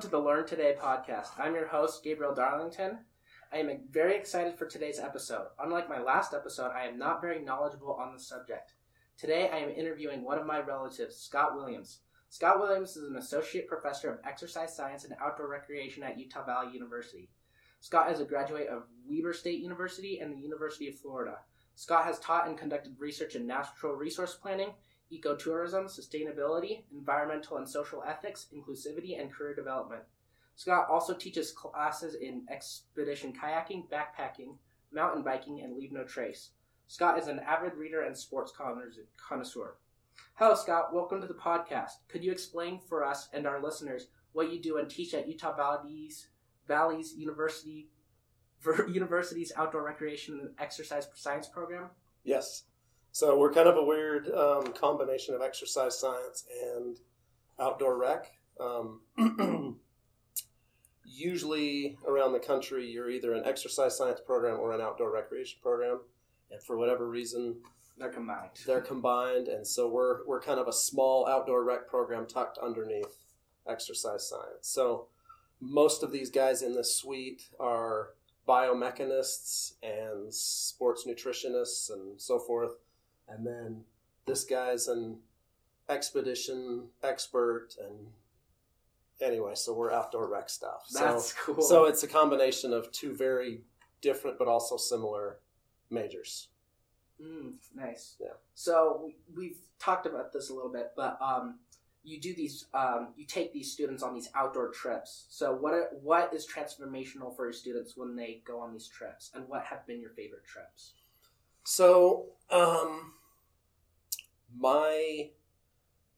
To the Learn Today podcast. I'm your host, Gabriel Darlington. I am very excited for today's episode. Unlike my last episode, I am not very knowledgeable on the subject. Today, I am interviewing one of my relatives, Scott Williams. Scott Williams is an associate professor of exercise science and outdoor recreation at Utah Valley University. Scott is a graduate of Weber State University and the University of Florida. Scott has taught and conducted research in natural resource planning, ecotourism, sustainability, environmental and social ethics, inclusivity, and career development. Scott also teaches classes in expedition kayaking, backpacking, mountain biking, and leave no trace. Scott is an avid reader and sports connoisseur. Hello, Scott. Welcome to the podcast. Could you explain for us and our listeners what you do and teach at Utah Valley's Valley's University University's Outdoor Recreation and Exercise Science program? Yes. So we're kind of a weird um, combination of exercise science and outdoor rec. Um, usually around the country, you're either an exercise science program or an outdoor recreation program, and for whatever reason, they're combined. They're combined, and so we're we're kind of a small outdoor rec program tucked underneath exercise science. So most of these guys in this suite are biomechanists and sports nutritionists and so forth and then this guy's an expedition expert and anyway so we're outdoor rec stuff. That's so, cool. so it's a combination of two very different but also similar majors. Mm, nice. Yeah. So we've talked about this a little bit but um, you do these um, you take these students on these outdoor trips. So what are, what is transformational for your students when they go on these trips? And what have been your favorite trips? So um, my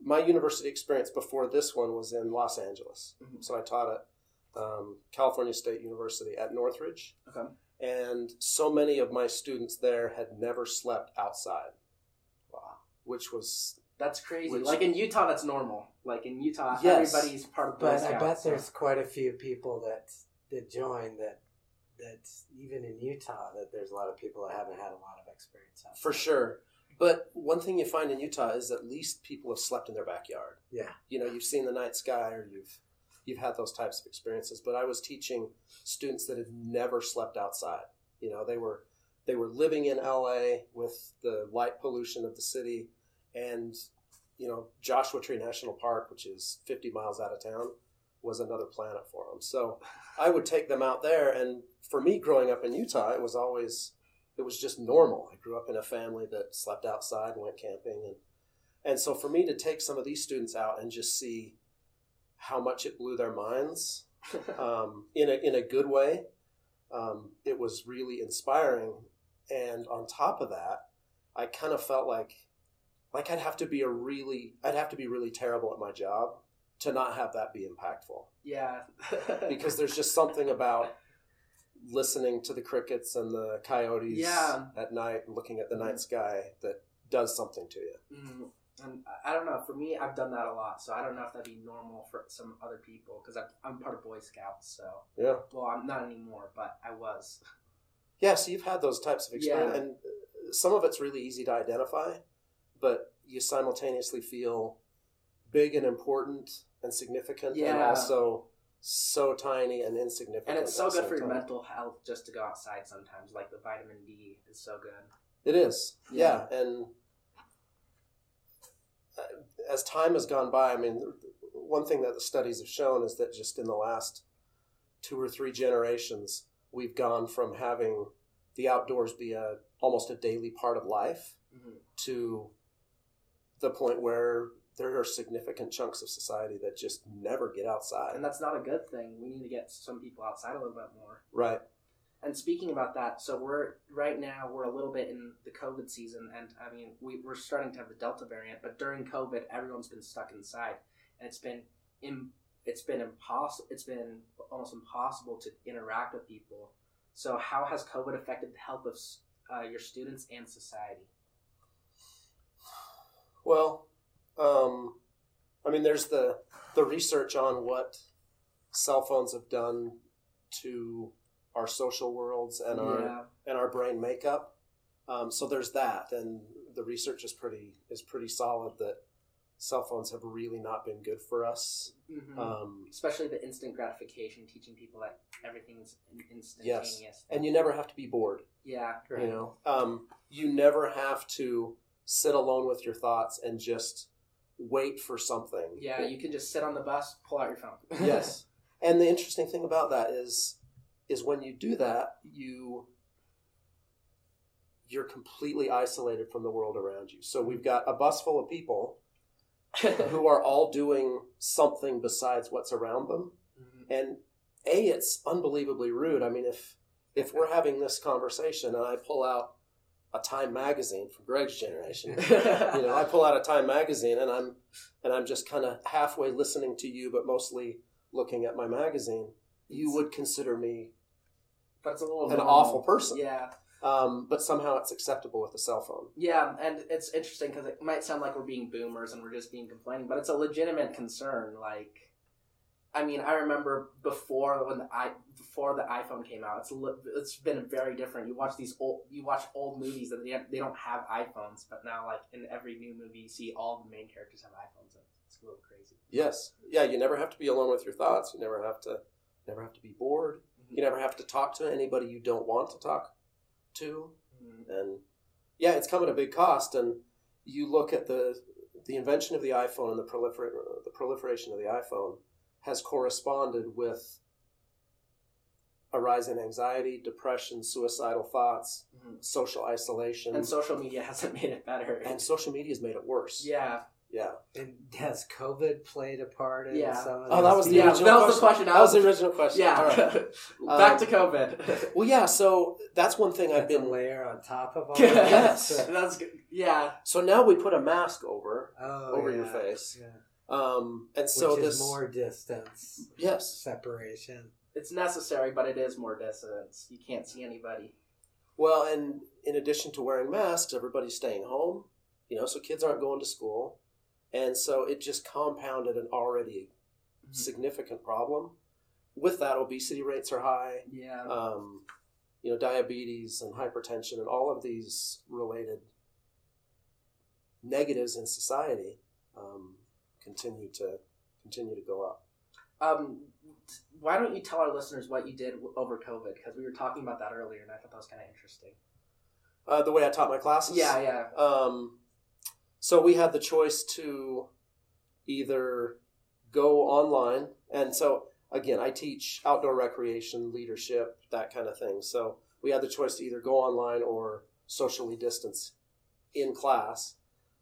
my university experience before this one was in Los Angeles. Mm-hmm. So I taught at um, California State University at Northridge. Okay. And so many of my students there had never slept outside. Wow. Which was that's crazy. Which, like in Utah, that's normal. Like in Utah, yes. everybody's part of. the but Scouts, I bet so. there's quite a few people that that join that that even in Utah that there's a lot of people that haven't had a lot of experience. Outside. For sure. But one thing you find in Utah is at least people have slept in their backyard. Yeah. You know, you've seen the night sky or you've you've had those types of experiences. But I was teaching students that had never slept outside. You know, they were they were living in LA with the light pollution of the city and you know, Joshua Tree National Park, which is 50 miles out of town, was another planet for them. So I would take them out there and for me growing up in Utah, it was always it was just normal. I grew up in a family that slept outside and went camping and and so for me to take some of these students out and just see how much it blew their minds um, in a in a good way, um, it was really inspiring. And on top of that, I kind of felt like like I'd have to be a really I'd have to be really terrible at my job to not have that be impactful. Yeah. because there's just something about listening to the crickets and the coyotes yeah. at night and looking at the night sky that does something to you. Mm-hmm. And I don't know. For me, I've done that a lot, so I don't know if that'd be normal for some other people because I'm part of Boy Scouts. So yeah. Well, I'm not anymore, but I was. Yeah, so you've had those types of experiences, yeah. and uh, some of it's really easy to identify, but you simultaneously feel big and important and significant, yeah. and also so tiny and insignificant. And it's so good for your time. mental health just to go outside sometimes. Like the vitamin D is so good. It is, yeah. yeah. And uh, as time has gone by, I mean, one thing that the studies have shown is that just in the last two or three generations, we've gone from having the outdoors be a almost a daily part of life mm-hmm. to the point where there are significant chunks of society that just never get outside. And that's not a good thing. We need to get some people outside a little bit more. Right. And speaking about that, so we're right now we're a little bit in the COVID season, and I mean we, we're starting to have the Delta variant. But during COVID, everyone's been stuck inside, and it's been Im, it's been impossible. It's been almost impossible to interact with people. So how has COVID affected the health of uh, your students and society? Well, um, I mean, there's the the research on what cell phones have done to our social worlds and yeah. our and our brain makeup. Um, so there's that, and the research is pretty is pretty solid that cell phones have really not been good for us. Mhm. Um, Especially the instant gratification, teaching people that everything's in- instantaneous. and you never have to be bored. yeah, You know, um, you never have to sit alone with your thoughts and just wait for something. yeah, you can just sit on the bus, pull out your phone. yes. And the interesting thing about that is is when you do that, you you're completely isolated from the world around you. So we've got a bus full of people who are all doing something besides what's around them. Mhm. And a it's unbelievably rude. I mean if if we're having this conversation and I pull out a Time magazine from Greg's generation, you know, I pull out a Time magazine and I'm and I'm just kind of halfway listening to you, but mostly looking at my magazine. You would consider me but it's a little an normal. awful person, Yeah, um, but somehow it's acceptable with a cell phone. yeah, and it's interesting because it might sound like we're being boomers and we're just being complaining, but it's a legitimate concern. Like, I mean, I remember before when the i before the iPhone came out, it's li- it's been very different. You watch these old you watch old movies that they they don't have iPhones, but now like in every new movie, you see all the main characters have iPhones. And it's a little crazy. Yes, yeah. You never have to be alone with your thoughts. You never have to, never have to be bored. You never have to talk to anybody you don't want to talk to. Mhm. and yeah, it's come at a big cost. And you look at the the invention of the iPhone and the prolifer- the proliferation of the iPhone has corresponded with a rise in anxiety, depression, suicidal thoughts, Mhm. social isolation, And social media hasn't made it better. and social media has made it worse. yeah, yeah. And has COVID played a part in Yeah. some of Oh, that was the Yeah, original that was question. the question. That was the original question. yeah. All right. Back Um, to COVID. Well, yeah. So that's one thing I've That's a been. layer on top of all Yes. this. That's good. Yeah. So now we put a mask over Oh, over your face, Yeah. Um, and so Which this more distance, yes. separation. It's necessary, but it is more distance. You can't see anybody. Well, and in addition to wearing masks, everybody's staying home. You know, so kids aren't going to school, and so it just compounded an already Mm-hmm. significant problem. With that, obesity rates are high. Yeah. Um, you know, diabetes and hypertension and all of these related negatives in society um, continue to continue to go up. Um, why don't you tell our listeners what you did over COVID? Because we were talking about that earlier, and I thought that was kind of interesting. Uh, the way I taught my classes. Yeah, yeah. Um, so we had the choice to either go online, and so again, I teach outdoor recreation, leadership, that kind of thing. So we had the choice to either go online or socially distance in class.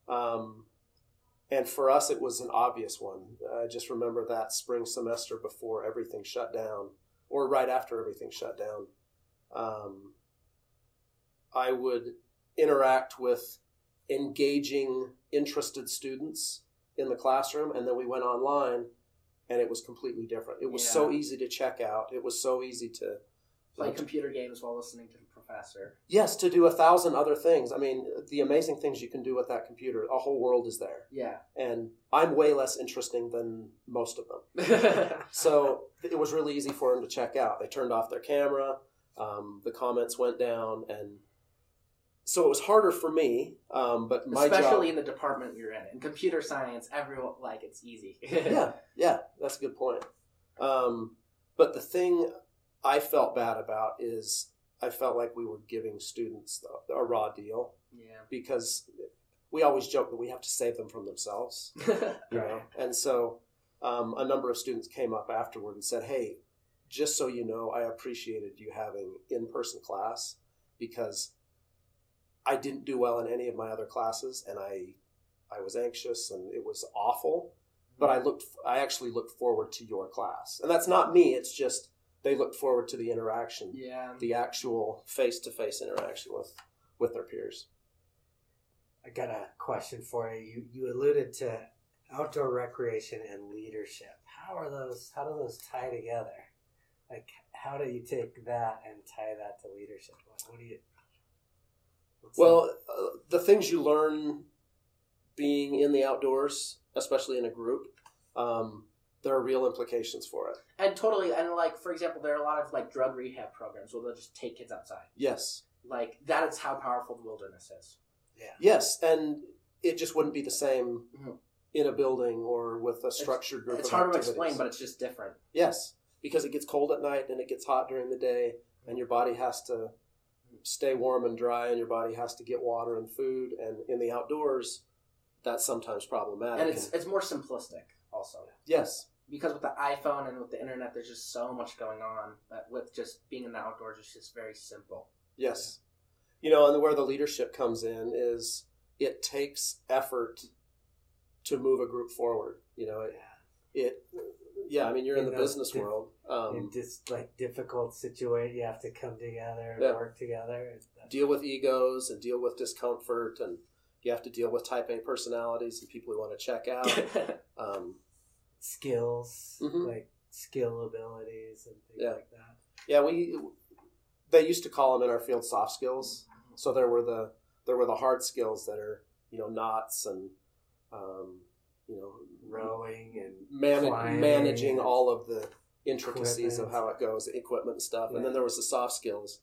Um, and for us, it was an obvious one. I just remember that spring semester before everything shut down, or right after everything shut down. Um, I would interact with engaging, interested students in the classroom, and then we went online, and it was completely different. It was so easy to check out. It was so easy to Play computer games while listening to professor. yes to do a thousand other things. I mean, the amazing things you can do with that computer. A whole world is there, Yeah. and I'm way less interesting than most of them. So it was really easy for them to check out. They turned off their camera. Um, the comments went down, and so it was harder for me. Um, but my Especially job, in the department you're in. In computer science, everyone, like, it's easy. yeah, yeah, that's a good point. Um, but the thing I felt bad about is I felt like we were giving students a raw deal Yeah. because we always joke that we have to save them from themselves. you know and so um, a number of students came up afterward and said hey just so you know i appreciated you having in-person class because i didn't do well in any of my other classes and i i was anxious and it was awful but i looked i actually looked forward to your class and that's not me it's just they look forward to the interaction yeah. the actual face-to-face interaction with with their peers I got a question for you. You you alluded to outdoor recreation and leadership. How are those? How do those tie together? Like, how do you take that and tie that to leadership? What, what do you? Well, uh, the things you learn being in the outdoors, especially in a group, um, there are real implications for it. And totally, and like, for example, there are a lot of, like, drug rehab programs where they'll just take kids outside. Yes, Like, that is how powerful the wilderness is. yeah. yes, and it just wouldn't be the same Mhm. in a building or with a structured group. It's of hard to explain, but it's just different. Yes, because it gets cold at night and it gets hot during the day, and your body has to stay warm and dry, and your body has to get water and food. And in the outdoors, that's sometimes problematic. And it's it's more simplistic also. yes, Because with the iPhone and with the internet there's just so much going on. But with just being in the outdoors it's just very simple. yes, you know, and where the leadership comes in is it takes effort to move a group forward. You know, it, it yeah. I mean, you're in You the know, business di- world. in Um, just like difficult situation, you have to come together and Yeah. work together. and deal with egos and deal with discomfort, and you have to deal with Type A personalities and people who want to check out. Um, skills, Mhm. like skill abilities and things Yeah. like that. Yeah, we they used to call them in our field soft skills. So there were the there were the hard skills that are you know knots and um, you know Rowing and man- managing and- all of the intricacies of how it goes, equipment and stuff. And then there was the soft skills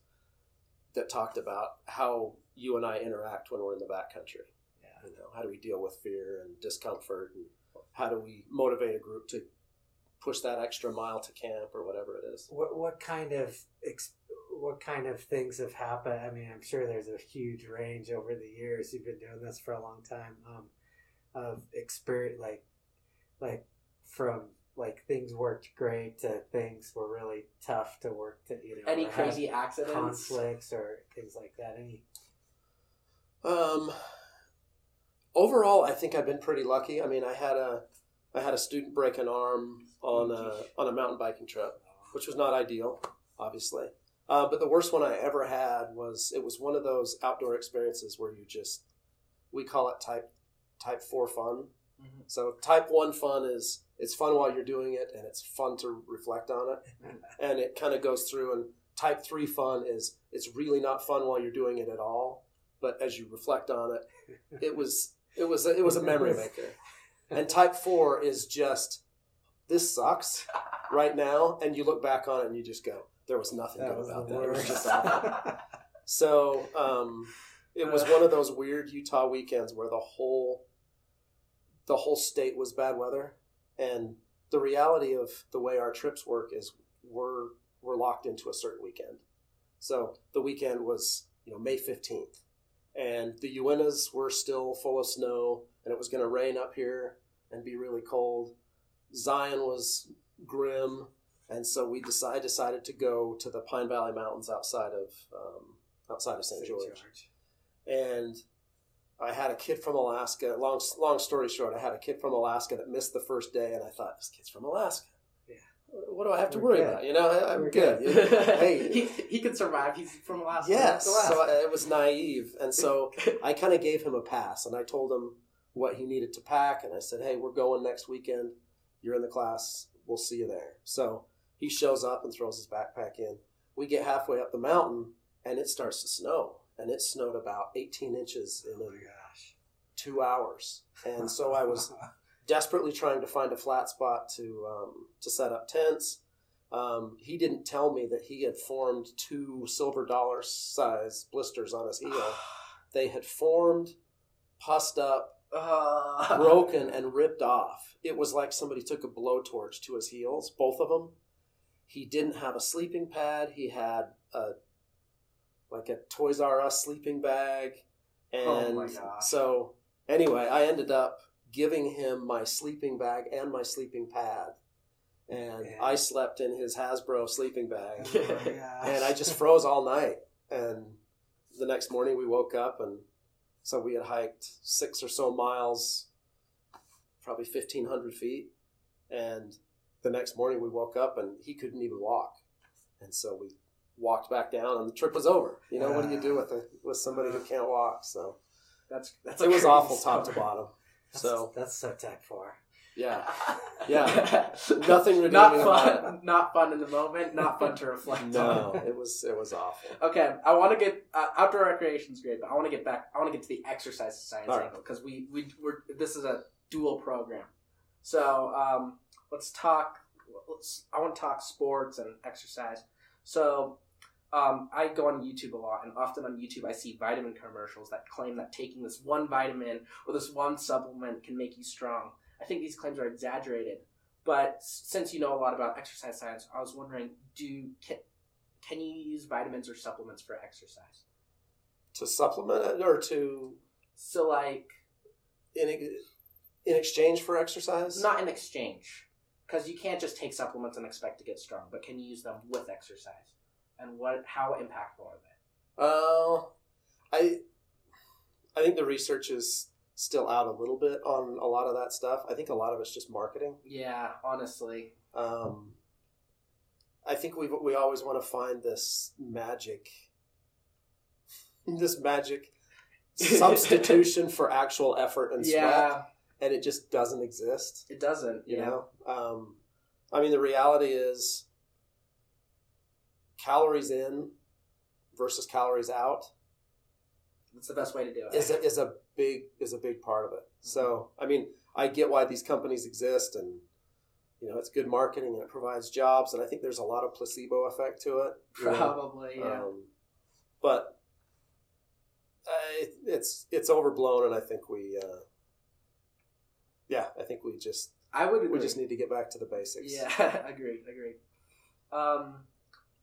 that talked about how you and I interact when we're in the backcountry. Yeah. You know, how do we deal with fear and discomfort, and how do we motivate a group to push that extra mile to camp or whatever it is. What what kind of ex- what kind of things have happened? I mean, I'm sure there's a huge range over the years. You've been doing this for a long time. Um, of experience, like like from like things worked great to things were really tough to work to you know Any crazy accidents? conflicts or things like that. Any Um, overall, I think I've been pretty lucky. I mean, I had a I had a student break an arm on a on a mountain biking trip, which was not ideal, obviously. Uh, but the worst one I ever had was it was one of those outdoor experiences where you just we call it type type four fun. Mhm. So type one fun is it's fun while you're doing it and it's fun to reflect on it and it kind of goes through and type 3 fun is it's really not fun while you're doing it at all but as you reflect on it it was it was a, it was a memory maker. And type 4 is just this sucks right now and you look back on it and you just go there was nothing that good was about that. It was just awful. So um, it was one of those weird Utah weekends where the whole the whole state was bad weather, and the reality of the way our trips work is we're we're locked into a certain weekend. So the weekend was you know May fifteenth, and the Uintas were still full of snow, and it was going to rain up here and be really cold. Zion was grim, and so we decided decided to go to the Pine Valley Mountains outside of um, outside of St. George and I had a kid from Alaska. Long long story short, I had a kid from Alaska that missed the first day, and I thought this kid's from Alaska. Yeah. What do I have to We're worry good. about? You know, I, I'm We're good. good. hey, he, he could survive. He's from Alaska. yes. That's So I, it was naive, and so I kind of gave him a pass, and I told him what he needed to pack, and I said, "Hey, we're going next weekend. You're in the class. We'll see you there." So he shows up and throws his backpack in. We get halfway up the mountain, and it starts to snow, and it snowed about 18 inches in Oh my gosh! two hours, and so I was desperately trying to find a flat spot to um, to set up tents. Um, he didn't tell me that he had formed two silver dollar size blisters on his heel. They had formed, pussed up, Uh, broken, and ripped off. It was like somebody took a blowtorch to his heels, both of them. He didn't have a sleeping pad. He had a like a Toys R Us sleeping bag, and Oh my so anyway, I ended up giving him my sleeping bag and my sleeping pad, and Yeah. I slept in his Hasbro sleeping bag, Oh and I just froze all night. And the next morning we woke up, and so we had hiked six or so miles, probably fifteen hundred feet, and the next morning we woke up and he couldn't even walk, and so we walked back down, and the trip was over. You know, what do you do with a, with somebody who can't walk? So that's that's it was awful top to bottom. That's, So that's so type four. yeah, Yeah. Nothing not fun. Not fun in the moment. Not fun to reflect no, on. it was it was awful. Okay, I want to get uh, outdoor recreation is great, but I want to get back. I want to get to the exercise science right. angle because we we we're this is a dual program. So um, let's talk. Let's, I want to talk sports and exercise. So um, I go on YouTube a lot, and often on YouTube I see vitamin commercials that claim that taking this one vitamin or this one supplement can make you strong. I think these claims are exaggerated. But since you know a lot about exercise science, I was wondering, do can, can you use vitamins or supplements for exercise? To supplement it or to So like in in exchange for exercise? not in exchange, because you can't just take supplements and expect to get strong. But can you use them with exercise? And what? How impactful are they? Uh, I I think the research is still out a little bit on a lot of that stuff. I think a lot of it's just marketing. Yeah, honestly, Um, I think we we always want to find this magic, this magic substitution for actual effort and sweat, yeah, and it just doesn't exist. it doesn't. You yeah. know, um, I mean, the reality is calories in versus calories out That's the best way to do it. is a, is a big is a big part of it. So I mean, I get why these companies exist, and you know, it's good marketing and it provides jobs, and I think there's a lot of placebo effect to it. you know. Probably, yeah. Um, but uh, it, it's it's overblown, and I think we, uh, yeah, I think we just I would agree. we just need to get back to the basics. Yeah, agreed, agreed. Um,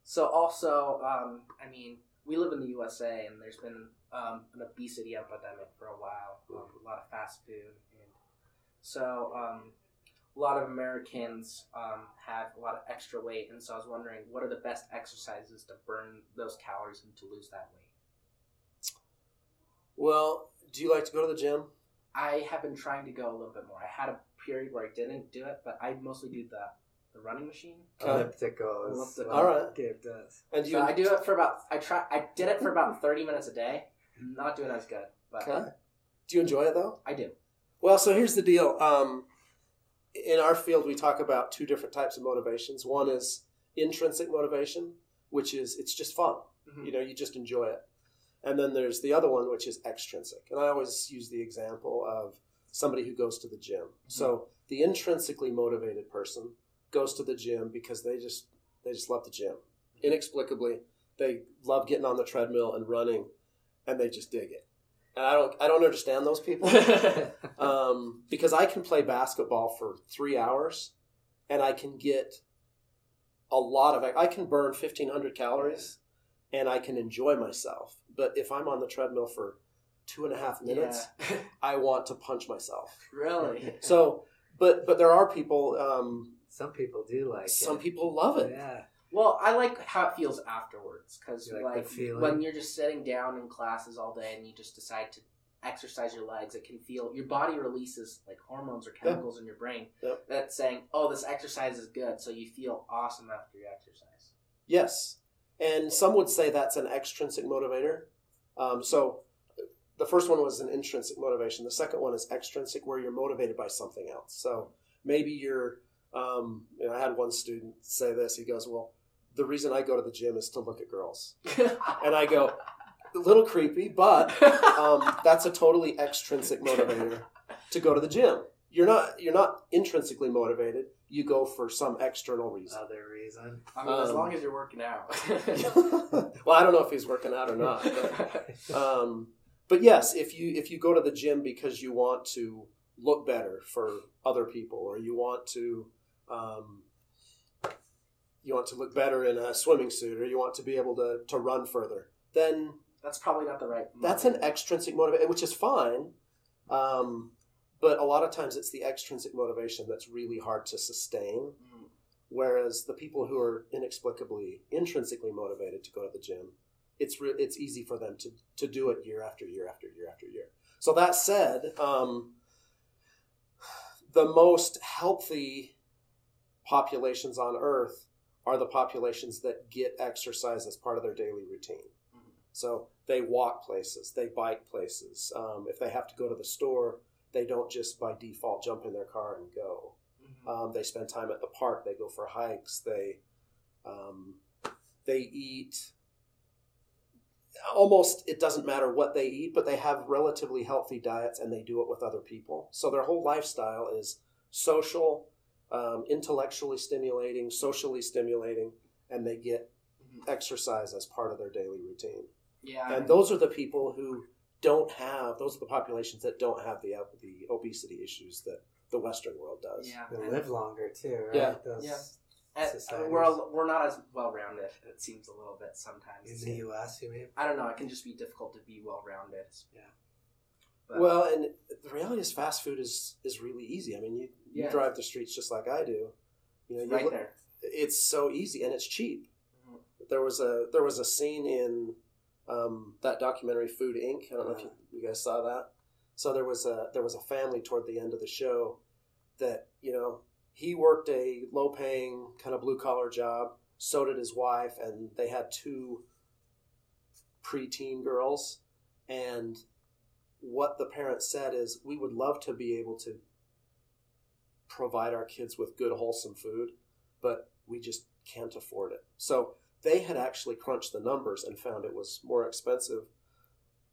so also, um, I mean, we live in the USA, and there's been um, an obesity epidemic for a while. Um, a lot of fast food, and so um, a lot of Americans um, have a lot of extra weight. And so I was wondering, what are the best exercises to burn those calories and to lose that weight? Well, do you like to go to the gym? I have been trying to go a little bit more. I had a period where I didn't do it, but I mostly do the the running machine. Okay. Elliptical is Elliptical. what All right. Gabe does. And do So you I do it for about I try I did it for about thirty minutes a day. Not doing as good, but Okay. Do you enjoy it though? I do. Well, so here's the deal. Um, in our field, we talk about two different types of motivations. One is intrinsic motivation, which is it's just fun. Mhm. You know, you just enjoy it. And then there's the other one, which is extrinsic. And I always use the example of somebody who goes to the gym. So the intrinsically motivated person goes to the gym because they just they just love the gym. Inexplicably, they love getting on the treadmill and running, and they just dig it. And I don't I don't understand those people um, because I can play basketball for three hours, and I can get a lot of I can burn fifteen hundred calories, and I can enjoy myself. But if I'm on the treadmill for two and a half minutes, Yeah. I want to punch myself. really? So, but but there are people. Um, Some people do like it. some it. people love it. Yeah. Well, I like how it feels afterwards because, You like like, when you're just sitting down in classes all day and you just decide to exercise your legs, it can feel your body releases like hormones or chemicals in your brain Yep. that's saying, "Oh, this exercise is good," so you feel awesome after your exercise. Yes, and some would say that's an extrinsic motivator. Um, so the first one was an intrinsic motivation. The second one is extrinsic, where you're motivated by something else. So maybe you're. Um, you know, I had one student say this. He goes, "Well, the reason I go to the gym is to look at girls," and I go, "A little creepy, but um, that's a totally extrinsic motivator to go to the gym. You're not you're not intrinsically motivated. You go for some external reason." Other reason. I mean, as Um, long as you're working out. well, I don't know if he's working out or not. But, um, but yes, if you if you go to the gym because you want to look better for other people, or you want to um, you want to look better in a swimming suit, or you want to be able to to run further, then That's probably not the right. that's an extrinsic motivation, which is fine. Um, but a lot of times it's the extrinsic motivation that's really hard to sustain. Mm. Whereas the people who are inexplicably intrinsically motivated to go to the gym, it's re- it's easy for them to to do it year after year after year after year. So that said, um, the most healthy populations on Earth are the populations that get exercise as part of their daily routine. Mhm. So they walk places, they bike places. Um, if they have to go to the store, they don't just by default jump in their car and go. Mhm. Um, they spend time at the park. They go for hikes. They um, they eat. Almost, it doesn't matter what they eat, but they have relatively healthy diets, and they do it with other people. So their whole lifestyle is social, um, intellectually stimulating, socially stimulating, and they get mm-hmm. exercise as part of their daily routine. Yeah, And those are the people who don't have those are the populations that don't have the uh, the obesity issues that the Western world does. yeah, They live longer too, right? Yeah. Those Yeah. and eh, eh, societies. we're a- we're not as well rounded. It seems a little bit sometimes. in the U.S. You mean? I don't know. It can just be difficult to be well rounded. Yeah. But, Well, and the reality is, fast food is is really easy. I mean, you, you drive the streets just like I do. You know, you right look- there. It's so easy and it's cheap. Mhm. There was a there was a scene in um, that documentary Food Inc. I don't know if you, you guys saw that. So there was a there was a family toward the end of the show that you know he worked a low paying kind of blue collar job. So did his wife, and they had two preteen girls. And what the parents said is, we would love to be able to provide our kids with good wholesome food, but we just can't afford it. So they had actually crunched the numbers and found it was more expensive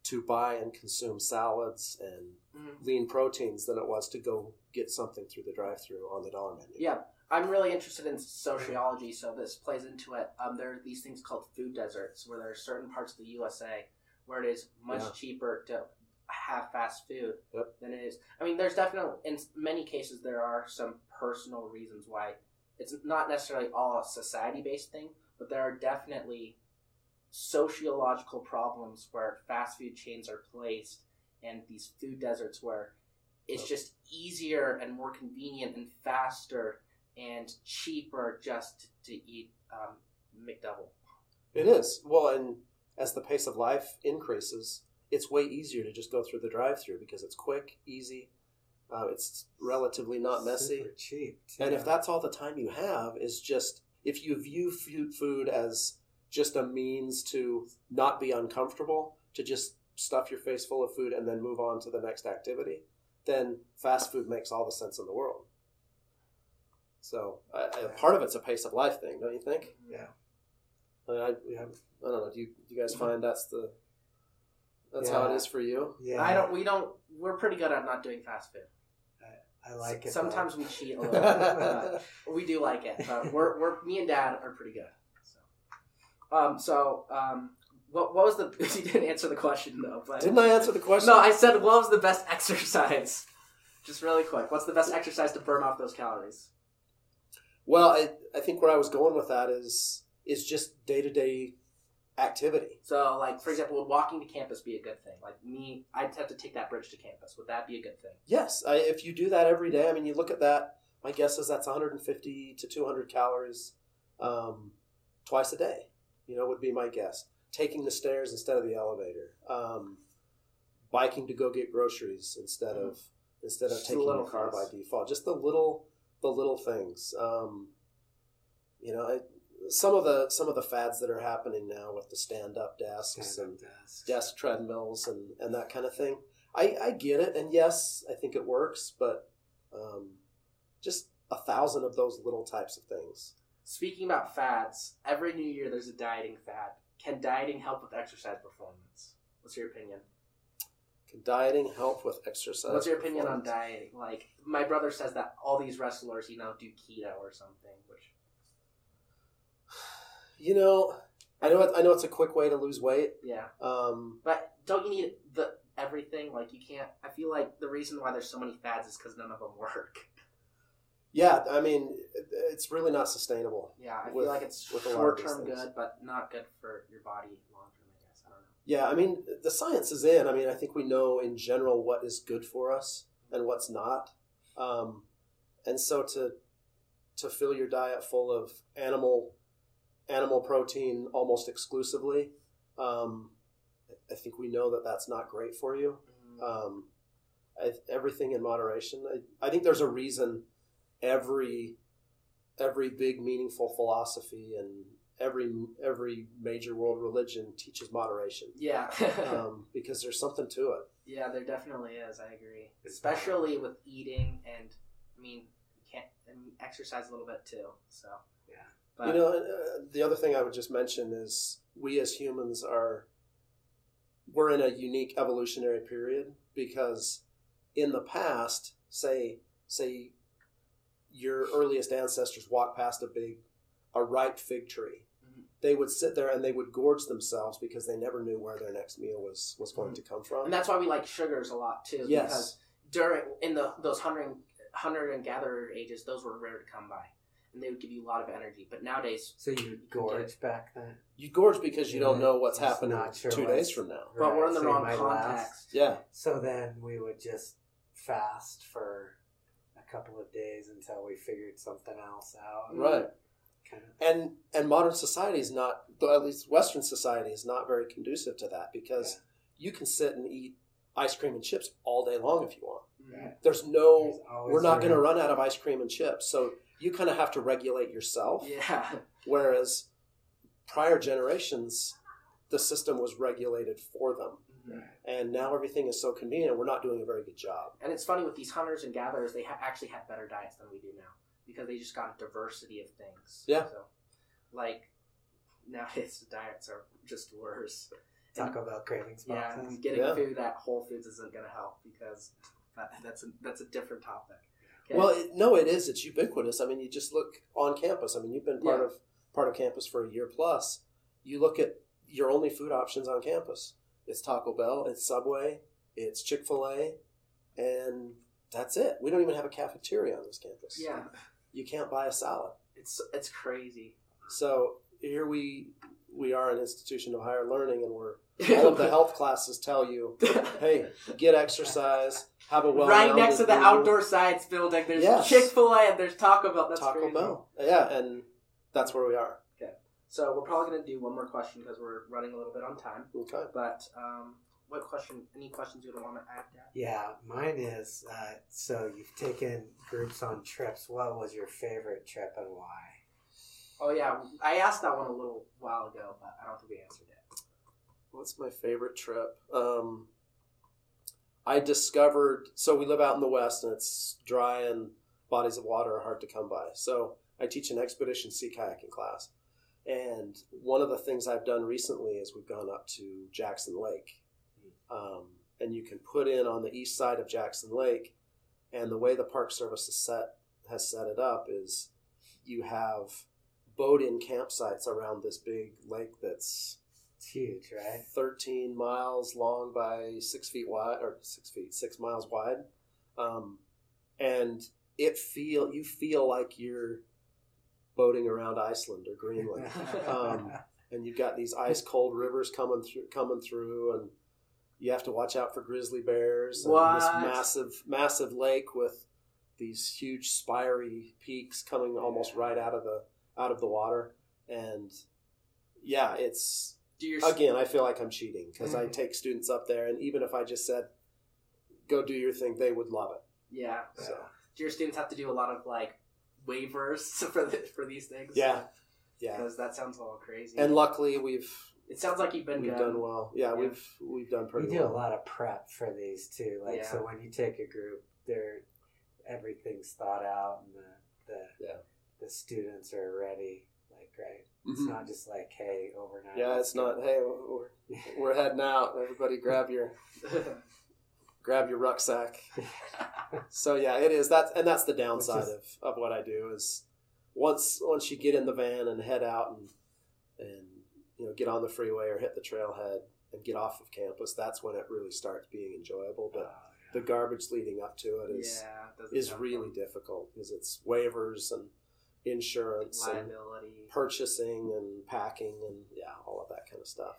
to buy and consume salads and Mhm. lean proteins than it was to go get something through the drive-through on the dollar menu. Yeah, I'm really interested in sociology, so this plays into it. Um, there are these things called food deserts, where there are certain parts of the USA where it is much Yeah. cheaper to have fast food Yep. than it is. I mean, there's definitely in many cases there are some personal reasons why it's not necessarily all a society-based thing, but there are definitely sociological problems where fast food chains are placed and these food deserts where it's just easier and more convenient and faster and cheaper just to eat um, McDouble. It is. Well, and as the pace of life increases, it's way easier to just go through the drive-through because it's quick, easy, uh, it's relatively not messy. Super cheap. Too. And if that's all the time you have, is just if you view food, as just a means to not be uncomfortable, to just stuff your face full of food and then move on to the next activity, then fast food makes all the sense in the world. So I, I, part of it's a pace of life thing, don't you think? yeah, I, I, I don't know. Do you, do you guys find that's the that's how it is for you? yeah. I don't. We don't. We're pretty good at not doing fast food. I like it. though. Sometimes we cheat a little. bit. but we do like it. But we're we're me and Dad are pretty good. So, um, so um, what what was the? You didn't answer the question though. But Didn't I answer the question? No, I said what was the best exercise? Just really quick. What's the best exercise to burn off those calories? Well, I, I think where I was going with that is is just day to day activity. So, like for example, would walking to campus be a good thing? Like me, I'd have to take that bridge to campus. Would that be a good thing? Yes, I, if you do that every day, I mean, you look at that. My guess is that's 150 to 200 calories um, twice a day. You know, would be my guess. Taking the stairs instead of the elevator. Um, biking to go get groceries instead of instead of Just taking the little car by default. Just the little the little things. Um, you know, I, some of the some of the fads that are happening now with the stand up desks Stand-up and desks. desk treadmills and, and that kind of thing. I, I get it, and yes, I think it works, but um, just a thousand of those little types of things. Speaking about fads, every new year there's a dieting fad. Can dieting help with exercise performance? What's your opinion? Can dieting help with exercise? What's your opinion on dieting? Like my brother says that all these wrestlers, you know, do keto or something. Which You know, I know I know it's a quick way to lose weight. yeah, Um, but don't you need the everything? Like you can't. I feel like the reason why there's so many fads is because none of them work. yeah, I mean, it's really not sustainable. Yeah, I With- feel like it's with a lot short term good, but not good for your body long term. I guess I don't know. Yeah, I mean, the science is in. I mean, I think we know in general what is good for us and what's not. Um, and so to to fill your diet full of animal animal protein almost exclusively, um, I think we know that that's not great for you. Mhm. Um, I, everything in moderation. I, I think there's a reason every every big meaningful philosophy and every every major world religion teaches moderation yeah, um, because there's something to it. yeah, there definitely is. I agree, especially with eating and I mean, can't I mean, exercise a little bit too. So Yeah. but, you know, uh, the other thing I would just mention is we as humans are we're in a unique evolutionary period because in the past, say say your earliest ancestors walked past a big a ripe fig tree. Mhm. they would sit there and they would gorge themselves because they never knew where their next meal was was going to come from. and that's why we like sugars a lot too. Yes. Because during in the those hunter hunter and gatherer ages, those were rare to come by, and they would give you a lot of energy. But nowadays, So you gorge back then? You gorge because you don't know what's happening not sure two what's- days from now. but we're in the so you wrong context. last. Yeah, So then we would just fast for a couple of days until we figured something else out. right. Kind of. And and modern society is not, at least Western society is not very conducive to that because you can sit and eat ice cream and chips all day long if you want. Mhm. There's no, There's we're not going to run out of ice cream and chips. So you kind of have to regulate yourself. Yeah. Whereas prior generations, the system was regulated for them. Mhm. And now everything is so convenient, we're not doing a very good job. And it's funny with these hunters and gatherers, they ha- actually had better diets than we do now because they just got a diversity of things. Yeah. So, like nowadays, the diets are just worse. And- Taco Bell cravings yeah, boxes. and getting Yeah. food at Whole Foods isn't going to help because that, that's a that's a different topic. Okay. Well, it, no, it is. It's ubiquitous. I mean, you just look on campus. I mean, you've been part Yeah. of part of campus for a year plus. You look at your only food options on campus. It's Taco Bell, it's Subway, it's Chick Fil A, and that's it. We don't even have a cafeteria on this campus. yeah, you can't buy a salad. it's it's crazy. So here we we are an institution of higher learning, and we're all of the health classes tell you, hey, get exercise, have a well right next to the outdoor science building, there's Yes. Chick Fil A and there's Taco Bell. That's Taco crazy. Bell. Yeah, and that's where we are. Okay, so we're probably going to do one more question because we're running a little bit on time. Okay. But um, what question? Any questions you would want to add? Dad? Yeah, mine is uh, so you've taken groups on trips. What was your favorite trip and why? Oh yeah, I asked that one a little while ago, but I don't think we answered it. What's my favorite trip? Um, I discovered. So we live out in the west, and it's dry, and bodies of water are hard to come by. So I teach an expedition sea kayaking class, and one of the things I've done recently is we've gone up to Jackson Lake, um, and you can put in on the east side of Jackson Lake, and the way the Park Service has set has set it up is you have boat in campsites around this big lake that's It's huge, right? 13 miles long by six feet wide or six feet six miles wide. Um, and it feel you feel like you're boating around iceland or greenland. Um, and you've got these ice cold rivers coming through coming through and you have to watch out for grizzly bears and this massive massive lake with these huge spiry peaks coming almost right out of the out of the water and yeah it's Do your again, I feel like I'm cheating because I Mhm. take students up there, and even if I just said, "Go do your thing," they would love it. yeah. So Do your students have to do a lot of like waivers for the, for these things? yeah, yeah. because that sounds a little crazy. And luckily, we've it sounds like you've been we've good. done well. Yeah, Yeah. we've we've done pretty. we pretty do a lot of prep for these too. Like Yeah. so, when you take a group, they're everything's thought out, and the the Yeah. The students are ready. Like right, it's Mhm. not just like hey overnight. Yeah, it's not. Hey, we're, we're heading out. Everybody, grab your grab your rucksack. So yeah, it is. That's and that's the downside Which of, of what I do is once once you get in the van and head out and and you know get on the freeway or hit the trailhead and get off of campus, that's when it really starts being enjoyable. Oh, But the garbage leading up to it is yeah, it is really fun. difficult because it's waivers and insurance and liability. purchasing and packing and yeah, all of that kind of stuff.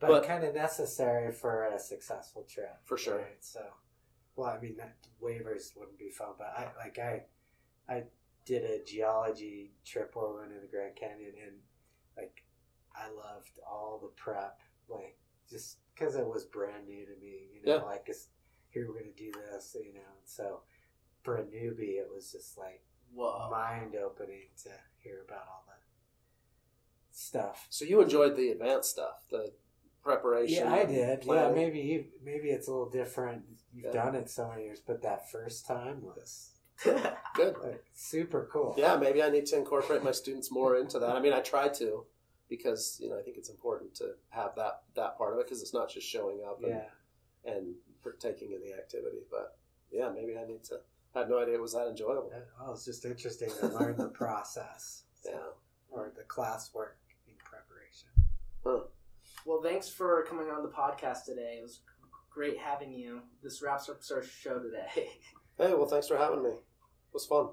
but, but- kind of necessary for a successful trip For sure. right? So, well, I mean, that, waivers wouldn't be fun, but I like I I did a geology trip where we went in the Grand Canyon, and like I loved all the prep, like just because it was brand new to me, you know, Yeah. like here we're gonna do this, you know. And so for a newbie, it was just like Whoa. mind opening to hear about all that stuff. So you enjoyed the advanced stuff, the preparation. Yeah, I did. Yeah, maybe you, maybe it's a little different. You've Yeah. done it so many years, but that first time was Good. like, super cool. Yeah, maybe I need to incorporate my students more into that. I mean, I try to because you know I think it's important to have that that part of it because it's not just showing up and, yeah. and partaking in the activity. But yeah, maybe I need to. I had no idea it was that enjoyable. It well, it's just interesting to learn the process. So, yeah. Or the classwork in preparation. Huh. Well, thanks for coming on the podcast today. It was great having you. This wraps up our show today. hey, well, thanks for having me. It was fun.